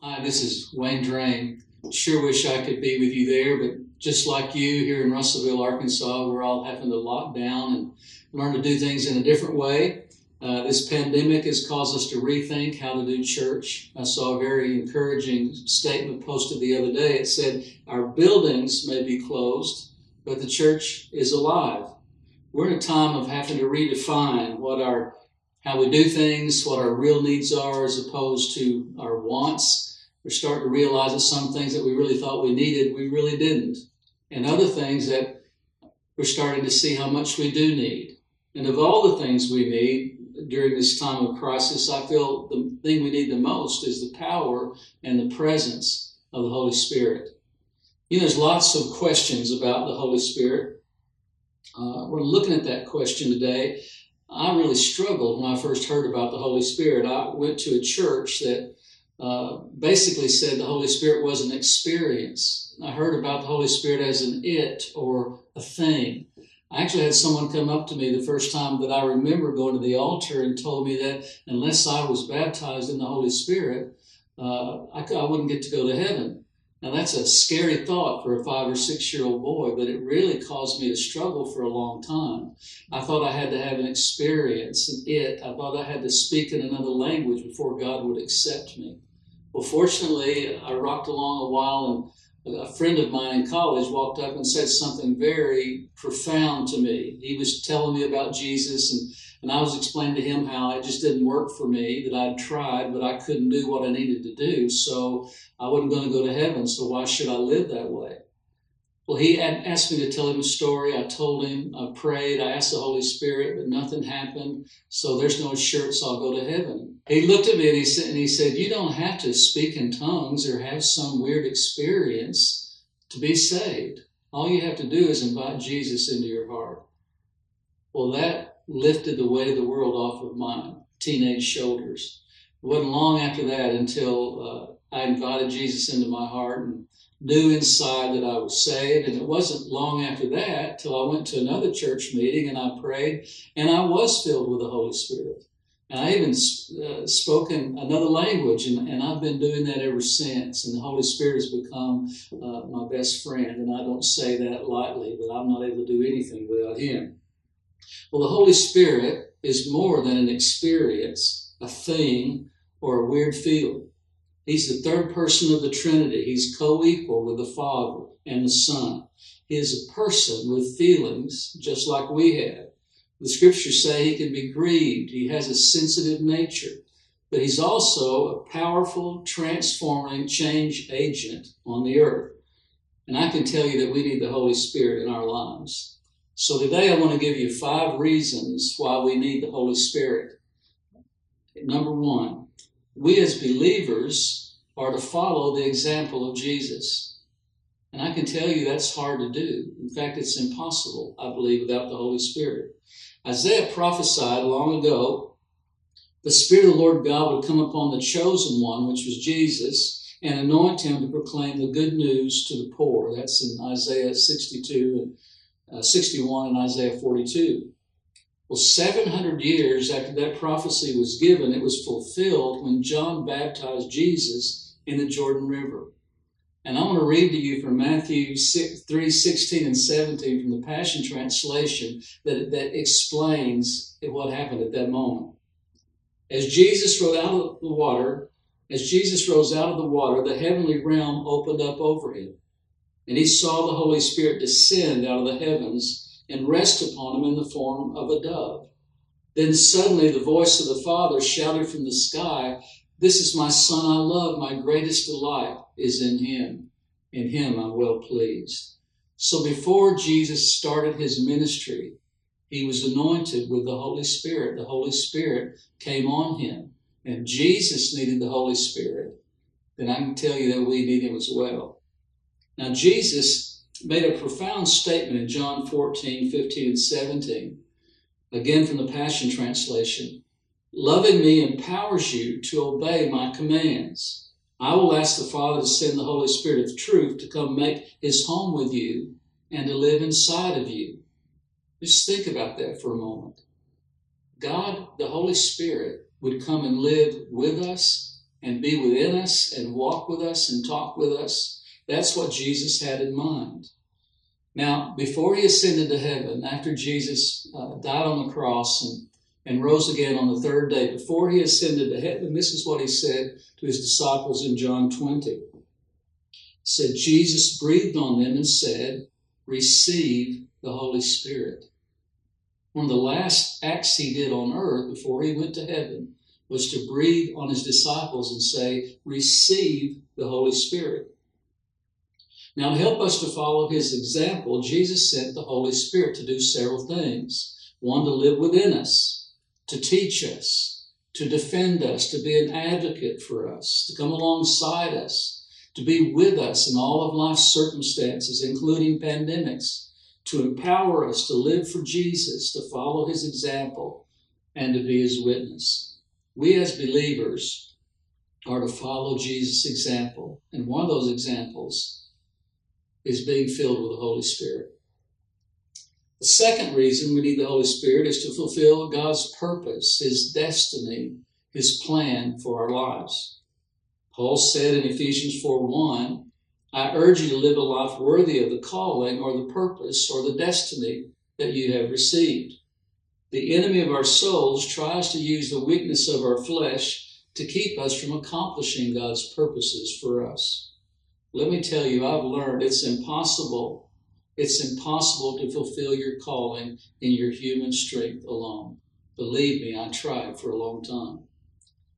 Hi, this is Wayne Drain. Sure wish I could be with you there, but just like you here in Russellville, Arkansas, we're all having to lock down and learn to do things in a different way. Uh, this pandemic has caused us to rethink how to do church. I saw a very encouraging statement posted the other day. It said, Our buildings may be closed, but the church is alive. We're in a time of having to redefine what our how we do things, what our real needs are, as opposed to our wants. We're starting to realize that some things that we really thought we needed, we really didn't. And other things that we're starting to see how much we do need. And of all the things we need during this time of crisis, I feel the thing we need the most is the power and the presence of the Holy Spirit. You know, there's lots of questions about the Holy Spirit. Uh, we're looking at that question today. I really struggled when I first heard about the Holy Spirit. I went to a church that uh, basically said the Holy Spirit was an experience. I heard about the Holy Spirit as an it or a thing. I actually had someone come up to me the first time that I remember going to the altar and told me that unless I was baptized in the Holy Spirit, uh, I, I wouldn't get to go to heaven. Now, that's a scary thought for a five or six year old boy, but it really caused me to struggle for a long time. I thought I had to have an experience, and it, I thought I had to speak in another language before God would accept me. Well, fortunately, I rocked along a while, and a friend of mine in college walked up and said something very profound to me. He was telling me about Jesus, and, and I was explaining to him how it just didn't work for me, that I'd tried, but I couldn't do what I needed to do. So I wasn't going to go to heaven, so why should I live that way? Well, he asked me to tell him a story. I told him, I prayed, I asked the Holy Spirit, but nothing happened. So there's no assurance I'll go to heaven. He looked at me and he said, and he said, You don't have to speak in tongues or have some weird experience to be saved. All you have to do is invite Jesus into your heart. Well, that lifted the weight of the world off of my teenage shoulders. It wasn't long after that until uh, I invited Jesus into my heart and knew inside that I was saved. And it wasn't long after that till I went to another church meeting and I prayed and I was filled with the Holy Spirit. And I even uh, spoken another language, and, and, I've been doing that ever since. And the Holy Spirit has become uh, my best friend. And I don't say that lightly, but I'm not able to do anything without Him. Well, the Holy Spirit is more than an experience, a thing, or a weird feeling. He's the third person of the Trinity. He's co equal with the Father and the Son. He is a person with feelings just like we have. The scriptures say he can be grieved, he has a sensitive nature, but he's also a powerful, transforming change agent on the earth. And I can tell you that we need the Holy Spirit in our lives. So today I want to give you five reasons why we need the Holy Spirit. Number one, we as believers are to follow the example of Jesus. And I can tell you that's hard to do. In fact, it's impossible, I believe, without the Holy Spirit. Isaiah prophesied long ago the Spirit of the Lord God would come upon the chosen one, which was Jesus, and anoint him to proclaim the good news to the poor. That's in Isaiah 62 and uh, 61 and Isaiah 42. Well, 700 years after that prophecy was given, it was fulfilled when John baptized Jesus in the Jordan River. And I want to read to you from Matthew 6, 3 16 and 17 from the Passion Translation that, that explains what happened at that moment. As Jesus rose out of the water, as Jesus rose out of the water, the heavenly realm opened up over him. And he saw the Holy Spirit descend out of the heavens and rest upon him in the form of a dove. Then suddenly the voice of the Father shouted from the sky, This is my Son I love, my greatest delight is in him. In him I'm well pleased. So before Jesus started his ministry, he was anointed with the Holy Spirit. The Holy Spirit came on him. And Jesus needed the Holy Spirit. Then I can tell you that we need him as well. Now, Jesus made a profound statement in John 14, 15, and 17. Again from the Passion Translation. Loving me empowers you to obey my commands. I will ask the Father to send the Holy Spirit of truth to come make his home with you and to live inside of you. Just think about that for a moment. God, the Holy Spirit, would come and live with us and be within us and walk with us and talk with us. That's what Jesus had in mind. Now, before he ascended to heaven, after Jesus uh, died on the cross and, and rose again on the third day, before he ascended to heaven, this is what he said to his disciples in John 20. He said, Jesus breathed on them and said, Receive the Holy Spirit. One of the last acts he did on earth before he went to heaven was to breathe on his disciples and say, Receive the Holy Spirit. Now, to help us to follow his example, Jesus sent the Holy Spirit to do several things. One, to live within us, to teach us, to defend us, to be an advocate for us, to come alongside us, to be with us in all of life's circumstances, including pandemics, to empower us to live for Jesus, to follow his example, and to be his witness. We as believers are to follow Jesus' example. And one of those examples is being filled with the Holy Spirit. The second reason we need the Holy Spirit is to fulfill God's purpose, His destiny, His plan for our lives. Paul said in Ephesians 4 1, I urge you to live a life worthy of the calling or the purpose or the destiny that you have received. The enemy of our souls tries to use the weakness of our flesh to keep us from accomplishing God's purposes for us. Let me tell you, I've learned it's impossible. It's impossible to fulfill your calling in your human strength alone. Believe me, I tried for a long time.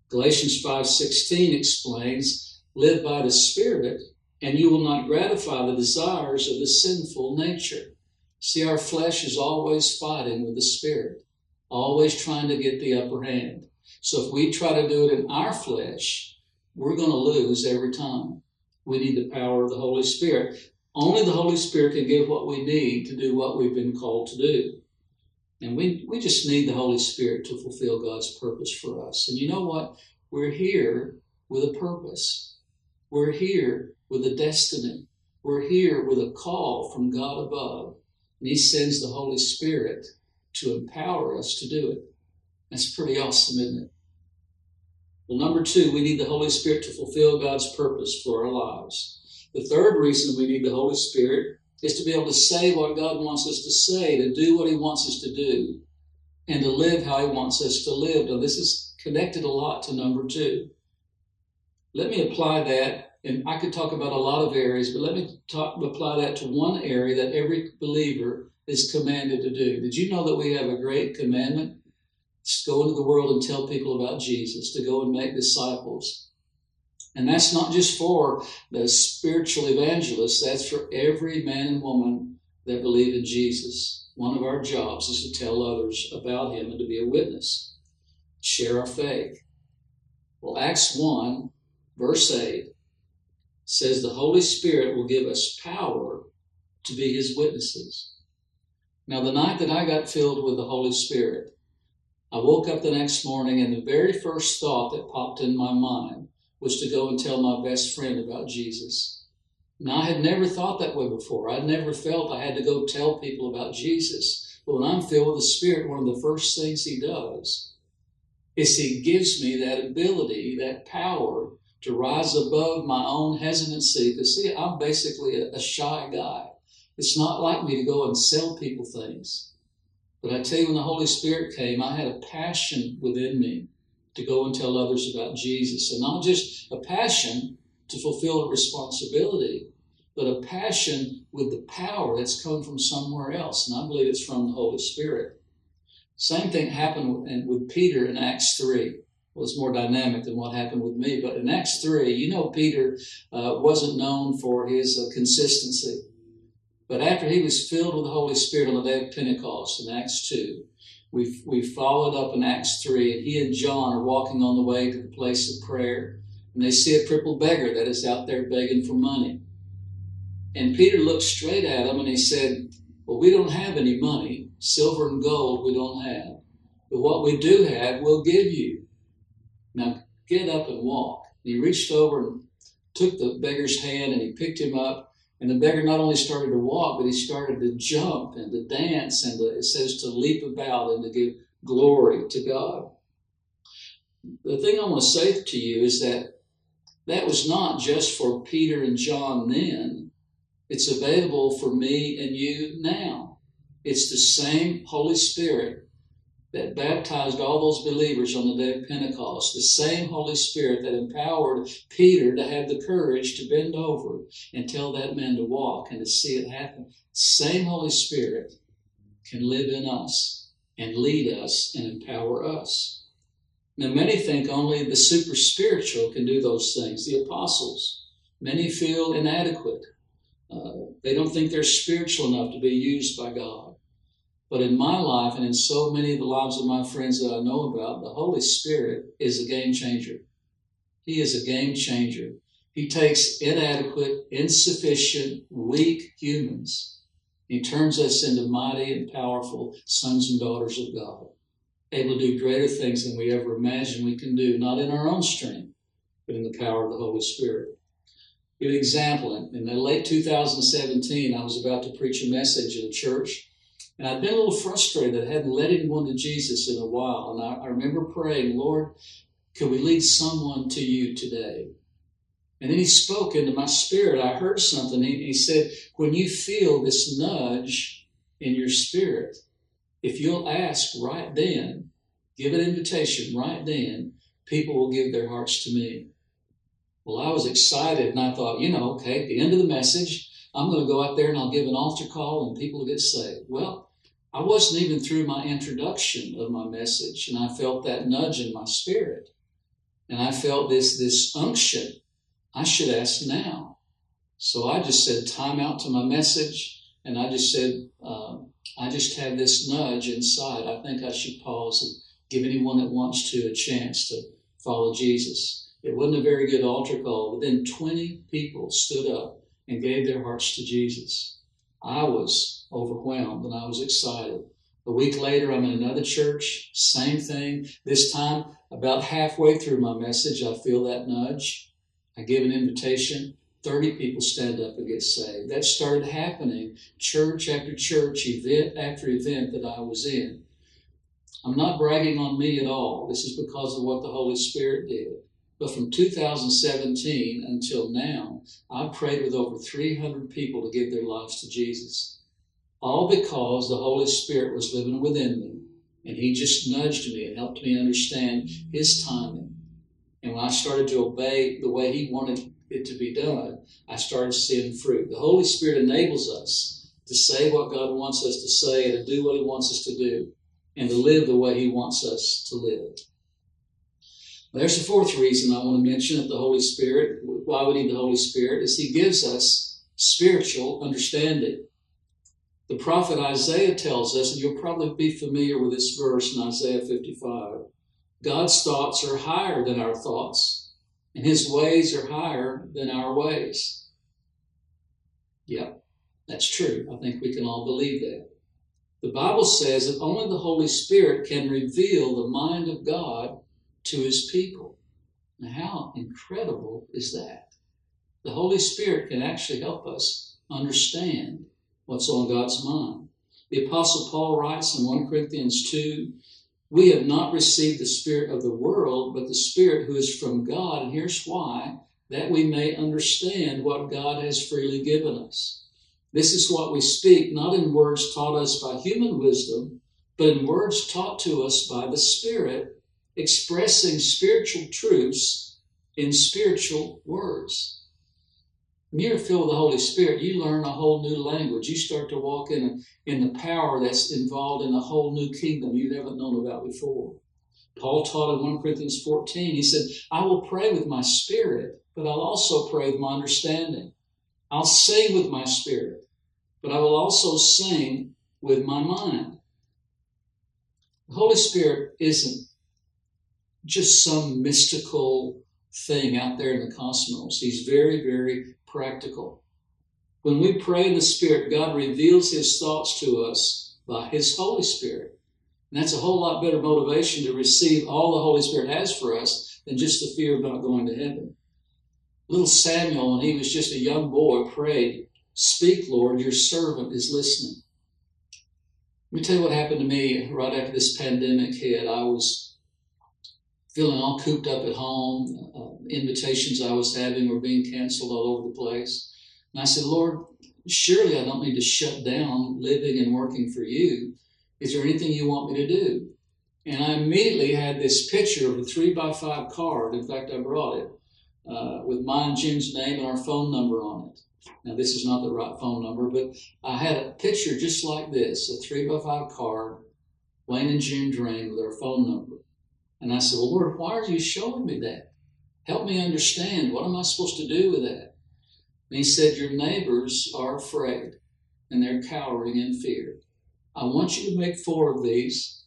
Galatians 5:16 explains, "Live by the Spirit, and you will not gratify the desires of the sinful nature." See, our flesh is always fighting with the Spirit, always trying to get the upper hand. So if we try to do it in our flesh, we're going to lose every time. We need the power of the Holy Spirit. Only the Holy Spirit can give what we need to do what we've been called to do. And we, we just need the Holy Spirit to fulfill God's purpose for us. And you know what? We're here with a purpose. We're here with a destiny. We're here with a call from God above. And He sends the Holy Spirit to empower us to do it. That's pretty awesome, isn't it? Well, number two, we need the Holy Spirit to fulfill God's purpose for our lives. The third reason we need the Holy Spirit is to be able to say what God wants us to say, to do what He wants us to do, and to live how He wants us to live. Now, this is connected a lot to number two. Let me apply that, and I could talk about a lot of areas, but let me talk, apply that to one area that every believer is commanded to do. Did you know that we have a great commandment? It's go into the world and tell people about Jesus, to go and make disciples. And that's not just for the spiritual evangelists, that's for every man and woman that believe in Jesus. One of our jobs is to tell others about him and to be a witness, share our faith. Well, Acts 1, verse 8 says the Holy Spirit will give us power to be his witnesses. Now, the night that I got filled with the Holy Spirit, I woke up the next morning and the very first thought that popped in my mind was to go and tell my best friend about Jesus. Now, I had never thought that way before. I'd never felt I had to go tell people about Jesus. But when I'm filled with the Spirit, one of the first things He does is He gives me that ability, that power to rise above my own hesitancy. Because, see, I'm basically a, a shy guy. It's not like me to go and sell people things. But I tell you, when the Holy Spirit came, I had a passion within me to go and tell others about Jesus. And not just a passion to fulfill a responsibility, but a passion with the power that's come from somewhere else. And I believe it's from the Holy Spirit. Same thing happened with Peter in Acts 3. Well, it's more dynamic than what happened with me. But in Acts 3, you know, Peter uh, wasn't known for his uh, consistency. But after he was filled with the Holy Spirit on the day of Pentecost in Acts 2, we we followed up in Acts 3, and he and John are walking on the way to the place of prayer, and they see a crippled beggar that is out there begging for money. And Peter looked straight at him and he said, Well, we don't have any money. Silver and gold we don't have. But what we do have, we'll give you. Now get up and walk. And he reached over and took the beggar's hand and he picked him up and the beggar not only started to walk, but he started to jump and to dance and to, it says to leap about and to give glory to God. the thing I want to say to you is that that was not just for Peter and John then. It's available for me and you now. It's the same Holy Spirit that baptized all those believers on the day of Pentecost, the same Holy Spirit that empowered Peter to have the courage to bend over and tell that man to walk and to see it happen. Same Holy Spirit can live in us and lead us and empower us. Now, many think only the super spiritual can do those things, the apostles. Many feel inadequate. Uh, they don't think they're spiritual enough to be used by God. But in my life and in so many of the lives of my friends that I know about, the Holy Spirit is a game changer. He is a game changer. He takes inadequate, insufficient, weak humans. He turns us into mighty and powerful sons and daughters of God, able to do greater things than we ever imagined we can do, not in our own strength, but in the power of the Holy Spirit. Give an example. In the late 2017, I was about to preach a message in a church and I'd been a little frustrated. I hadn't led anyone to Jesus in a while. And I, I remember praying, Lord, could we lead someone to you today? And then he spoke into my spirit. I heard something. He, he said, When you feel this nudge in your spirit, if you'll ask right then, give an invitation right then, people will give their hearts to me. Well, I was excited and I thought, you know, okay, at the end of the message, I'm going to go out there and I'll give an altar call and people will get saved. Well, I wasn't even through my introduction of my message, and I felt that nudge in my spirit. And I felt this, this unction. I should ask now. So I just said time out to my message, and I just said, uh, I just had this nudge inside. I think I should pause and give anyone that wants to a chance to follow Jesus. It wasn't a very good altar call, but then 20 people stood up and gave their hearts to Jesus. I was overwhelmed and I was excited. A week later, I'm in another church, same thing. This time, about halfway through my message, I feel that nudge. I give an invitation. 30 people stand up and get saved. That started happening church after church, event after event that I was in. I'm not bragging on me at all. This is because of what the Holy Spirit did. But from 2017 until now, I've prayed with over 300 people to give their lives to Jesus. All because the Holy Spirit was living within me. And He just nudged me and helped me understand His timing. And when I started to obey the way He wanted it to be done, I started seeing fruit. The Holy Spirit enables us to say what God wants us to say and to do what He wants us to do and to live the way He wants us to live. There's the fourth reason I want to mention of the Holy Spirit, why we need the Holy Spirit, is He gives us spiritual understanding. The prophet Isaiah tells us, and you'll probably be familiar with this verse in Isaiah 55 God's thoughts are higher than our thoughts, and His ways are higher than our ways. Yeah, that's true. I think we can all believe that. The Bible says that only the Holy Spirit can reveal the mind of God to his people. Now, how incredible is that? The Holy Spirit can actually help us understand what's on God's mind. The Apostle Paul writes in 1 Corinthians 2 We have not received the Spirit of the world, but the Spirit who is from God. And here's why that we may understand what God has freely given us. This is what we speak, not in words taught us by human wisdom, but in words taught to us by the Spirit expressing spiritual truths in spiritual words. When you're filled with the Holy Spirit, you learn a whole new language. You start to walk in, in the power that's involved in a whole new kingdom you haven't known about before. Paul taught in 1 Corinthians 14, he said, I will pray with my spirit, but I'll also pray with my understanding. I'll sing with my spirit, but I will also sing with my mind. The Holy Spirit isn't just some mystical thing out there in the cosmos. He's very, very practical. When we pray in the Spirit, God reveals His thoughts to us by His Holy Spirit. And that's a whole lot better motivation to receive all the Holy Spirit has for us than just the fear of not going to heaven. Little Samuel, when he was just a young boy, prayed, Speak, Lord, your servant is listening. Let me tell you what happened to me right after this pandemic hit. I was feeling all cooped up at home. Uh, invitations I was having were being canceled all over the place. And I said, Lord, surely I don't need to shut down living and working for you. Is there anything you want me to do? And I immediately had this picture of a three by five card. In fact, I brought it uh, with mine, June's name, and our phone number on it. Now, this is not the right phone number, but I had a picture just like this a three by five card, Wayne and June Drain with our phone number. And I said, Well, Lord, why are you showing me that? Help me understand. What am I supposed to do with that? And he said, Your neighbors are afraid and they're cowering in fear. I want you to make four of these,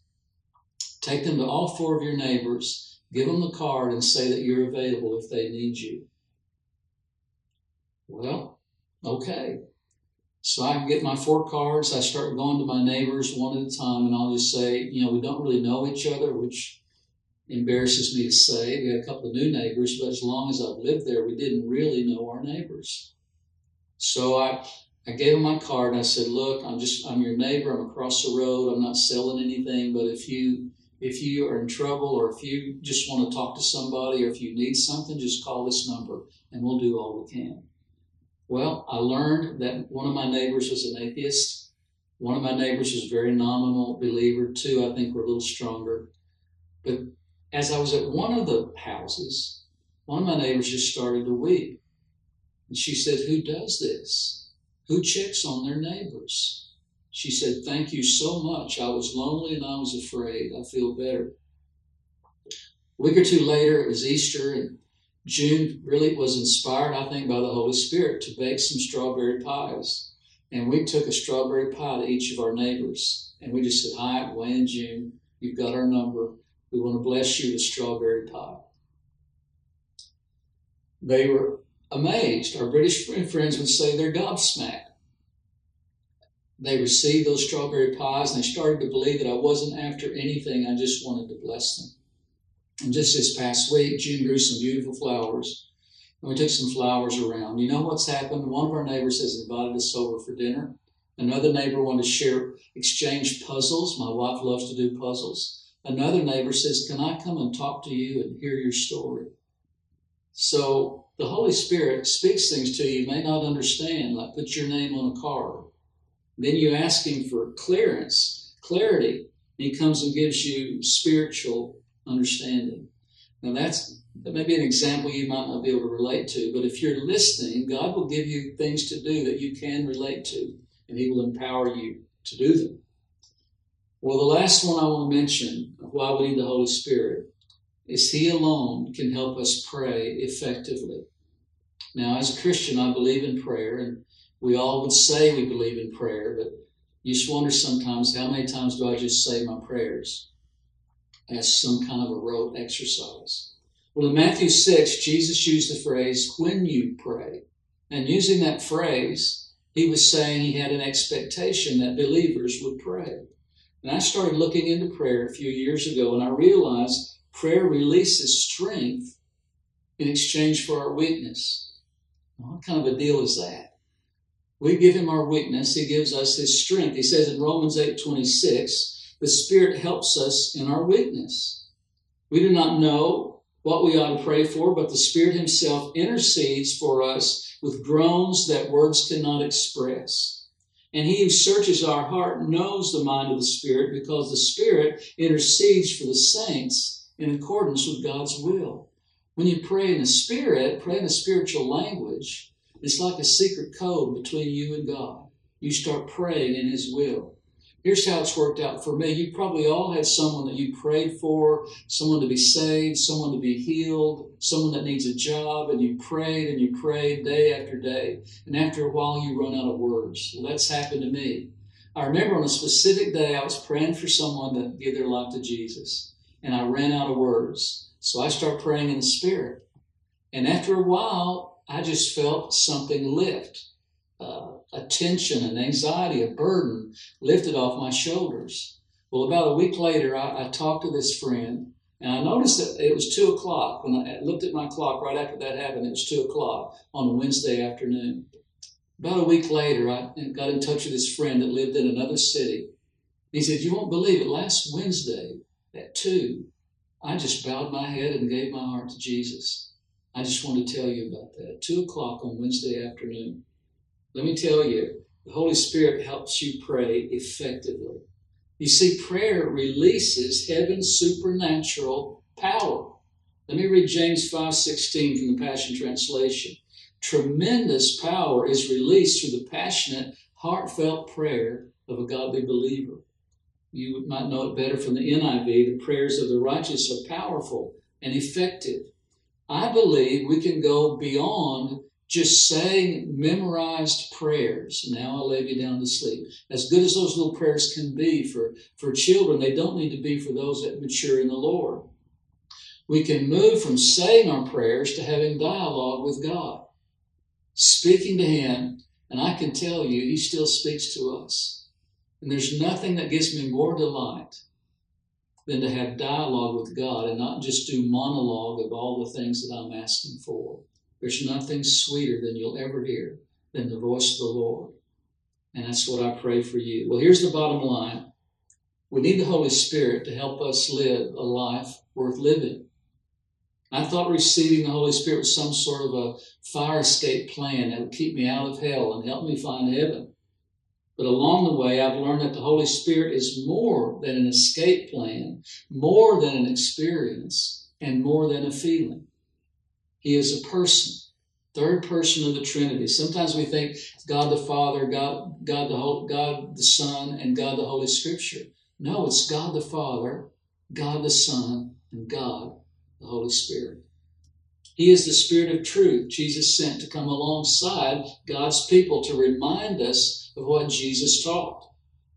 take them to all four of your neighbors, give them the card, and say that you're available if they need you. Well, okay. So I get my four cards. I start going to my neighbors one at a time, and I'll just say, you know, we don't really know each other, which embarrasses me to say. We had a couple of new neighbors, but as long as I've lived there, we didn't really know our neighbors. So I, I gave him my card and I said, "Look, I'm just I'm your neighbor. I'm across the road. I'm not selling anything, but if you if you are in trouble or if you just want to talk to somebody or if you need something, just call this number and we'll do all we can." Well, I learned that one of my neighbors was an atheist. One of my neighbors was a very nominal believer. Two, I think, were a little stronger. But as I was at one of the houses, one of my neighbors just started to weep. And she said, Who does this? Who checks on their neighbors? She said, Thank you so much. I was lonely and I was afraid. I feel better. A week or two later, it was Easter, and June really was inspired, I think, by the Holy Spirit to bake some strawberry pies. And we took a strawberry pie to each of our neighbors. And we just said, Hi, Wayne and June, you've got our number. We want to bless you with strawberry pie. They were amazed. Our British friends would say they're gobsmacked. They received those strawberry pies and they started to believe that I wasn't after anything, I just wanted to bless them. And just this past week, June grew some beautiful flowers. And we took some flowers around. You know what's happened? One of our neighbors has invited us over for dinner. Another neighbor wanted to share, exchange puzzles. My wife loves to do puzzles. Another neighbor says, Can I come and talk to you and hear your story? So the Holy Spirit speaks things to you you may not understand, like put your name on a card. Then you ask Him for clearance, clarity, and He comes and gives you spiritual understanding. Now that's that may be an example you might not be able to relate to, but if you're listening, God will give you things to do that you can relate to, and He will empower you to do them. Well, the last one I want to mention of why we need the Holy Spirit is He alone can help us pray effectively. Now, as a Christian, I believe in prayer, and we all would say we believe in prayer, but you just wonder sometimes how many times do I just say my prayers as some kind of a rote exercise? Well, in Matthew 6, Jesus used the phrase, when you pray. And using that phrase, he was saying he had an expectation that believers would pray. And I started looking into prayer a few years ago, and I realized prayer releases strength in exchange for our weakness. What kind of a deal is that? We give him our weakness, he gives us his strength. He says in Romans 8 26, the Spirit helps us in our weakness. We do not know what we ought to pray for, but the Spirit Himself intercedes for us with groans that words cannot express. And he who searches our heart knows the mind of the Spirit because the Spirit intercedes for the saints in accordance with God's will. When you pray in the Spirit, pray in a spiritual language, it's like a secret code between you and God. You start praying in His will. Here's how it's worked out for me. You probably all had someone that you prayed for, someone to be saved, someone to be healed, someone that needs a job, and you prayed and you prayed day after day. And after a while, you run out of words. Well, that's happened to me. I remember on a specific day, I was praying for someone to give their life to Jesus, and I ran out of words. So I start praying in the Spirit. And after a while, I just felt something lift. Uh, a tension, an anxiety, a burden lifted off my shoulders. Well, about a week later, I, I talked to this friend, and I noticed that it was two o'clock. When I looked at my clock right after that happened, it was two o'clock on a Wednesday afternoon. About a week later, I got in touch with this friend that lived in another city. He said, You won't believe it. Last Wednesday at 2, I just bowed my head and gave my heart to Jesus. I just want to tell you about that. Two o'clock on Wednesday afternoon. Let me tell you, the Holy Spirit helps you pray effectively. You see, prayer releases heaven's supernatural power. Let me read James 5:16 from the Passion Translation. Tremendous power is released through the passionate, heartfelt prayer of a godly believer. You might know it better from the NIV. The prayers of the righteous are powerful and effective. I believe we can go beyond just saying memorized prayers. Now I'll lay you down to sleep. As good as those little prayers can be for, for children, they don't need to be for those that mature in the Lord. We can move from saying our prayers to having dialogue with God, speaking to Him, and I can tell you, He still speaks to us. And there's nothing that gives me more delight than to have dialogue with God and not just do monologue of all the things that I'm asking for. There's nothing sweeter than you'll ever hear than the voice of the Lord. And that's what I pray for you. Well, here's the bottom line we need the Holy Spirit to help us live a life worth living. I thought receiving the Holy Spirit was some sort of a fire escape plan that would keep me out of hell and help me find heaven. But along the way, I've learned that the Holy Spirit is more than an escape plan, more than an experience, and more than a feeling. He is a person, third person of the Trinity. Sometimes we think God the Father, God, God the Holy, God the Son, and God the Holy Scripture. No, it's God the Father, God the Son, and God the Holy Spirit. He is the Spirit of truth Jesus sent to come alongside God's people to remind us of what Jesus taught.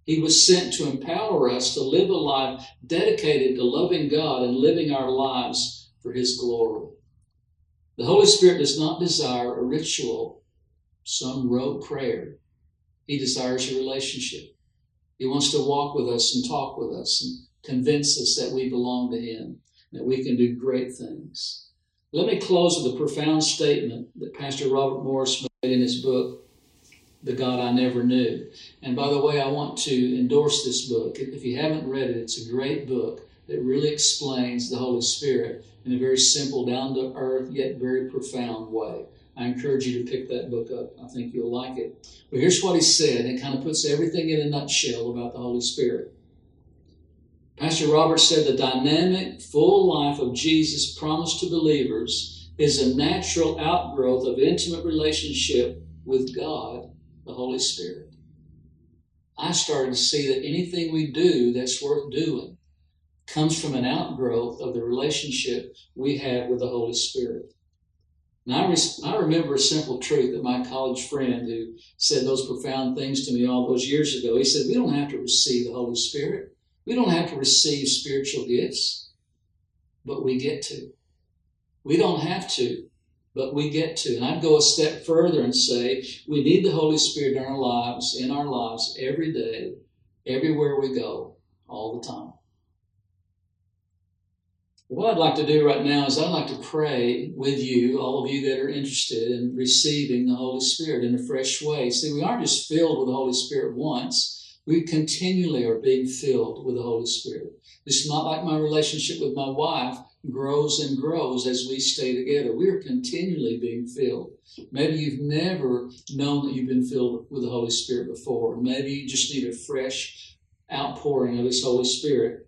He was sent to empower us to live a life dedicated to loving God and living our lives for His glory. The Holy Spirit does not desire a ritual, some rote prayer. He desires a relationship. He wants to walk with us and talk with us and convince us that we belong to Him, that we can do great things. Let me close with a profound statement that Pastor Robert Morris made in his book, The God I Never Knew. And by the way, I want to endorse this book. If you haven't read it, it's a great book that really explains the Holy Spirit in a very simple, down to earth, yet very profound way. I encourage you to pick that book up. I think you'll like it. But here's what he said. It kind of puts everything in a nutshell about the Holy Spirit. Pastor Robert said the dynamic, full life of Jesus promised to believers is a natural outgrowth of intimate relationship with God, the Holy Spirit. I started to see that anything we do that's worth doing comes from an outgrowth of the relationship we have with the Holy Spirit. And I, res- I remember a simple truth that my college friend who said those profound things to me all those years ago, he said, We don't have to receive the Holy Spirit. We don't have to receive spiritual gifts, but we get to. We don't have to, but we get to. And I'd go a step further and say we need the Holy Spirit in our lives, in our lives every day, everywhere we go, all the time. What I'd like to do right now is I'd like to pray with you, all of you that are interested in receiving the Holy Spirit in a fresh way. See, we aren't just filled with the Holy Spirit once. We continually are being filled with the Holy Spirit. This is not like my relationship with my wife grows and grows as we stay together. We are continually being filled. Maybe you've never known that you've been filled with the Holy Spirit before. Maybe you just need a fresh outpouring of this Holy Spirit.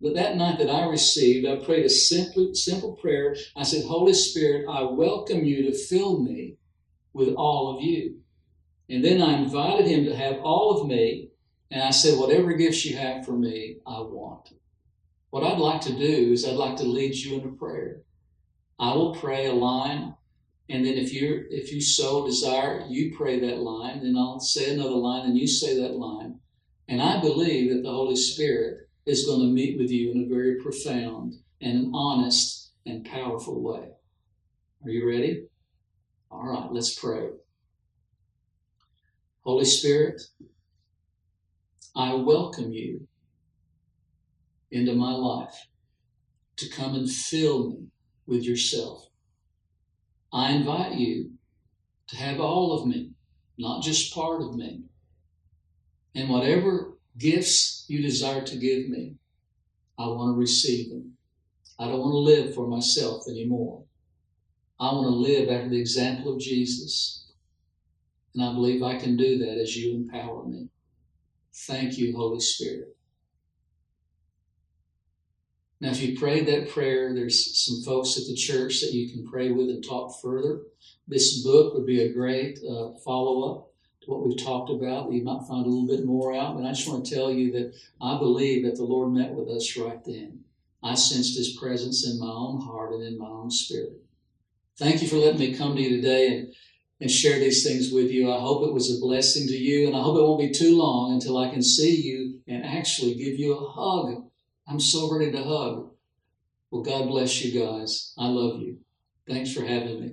But that night that I received, I prayed a simple, simple prayer. I said, Holy Spirit, I welcome you to fill me with all of you. And then I invited him to have all of me and I said, whatever gifts you have for me, I want. What I'd like to do is I'd like to lead you in a prayer. I will pray a line, and then if you if you so desire, you pray that line, then I'll say another line, and you say that line. And I believe that the Holy Spirit is going to meet with you in a very profound and honest and powerful way. Are you ready? All right, let's pray. Holy Spirit, I welcome you into my life to come and fill me with yourself. I invite you to have all of me, not just part of me. And whatever gifts you desire to give me, I want to receive them. I don't want to live for myself anymore. I want to live after the example of Jesus. And I believe I can do that as you empower me. Thank you, Holy Spirit. Now, if you prayed that prayer, there's some folks at the church that you can pray with and talk further. This book would be a great uh, follow up what we've talked about. You might find a little bit more out, but I just want to tell you that I believe that the Lord met with us right then. I sensed His presence in my own heart and in my own spirit. Thank you for letting me come to you today and, and share these things with you. I hope it was a blessing to you, and I hope it won't be too long until I can see you and actually give you a hug I'm so ready to hug. Well, God bless you guys. I love you. Thanks for having me.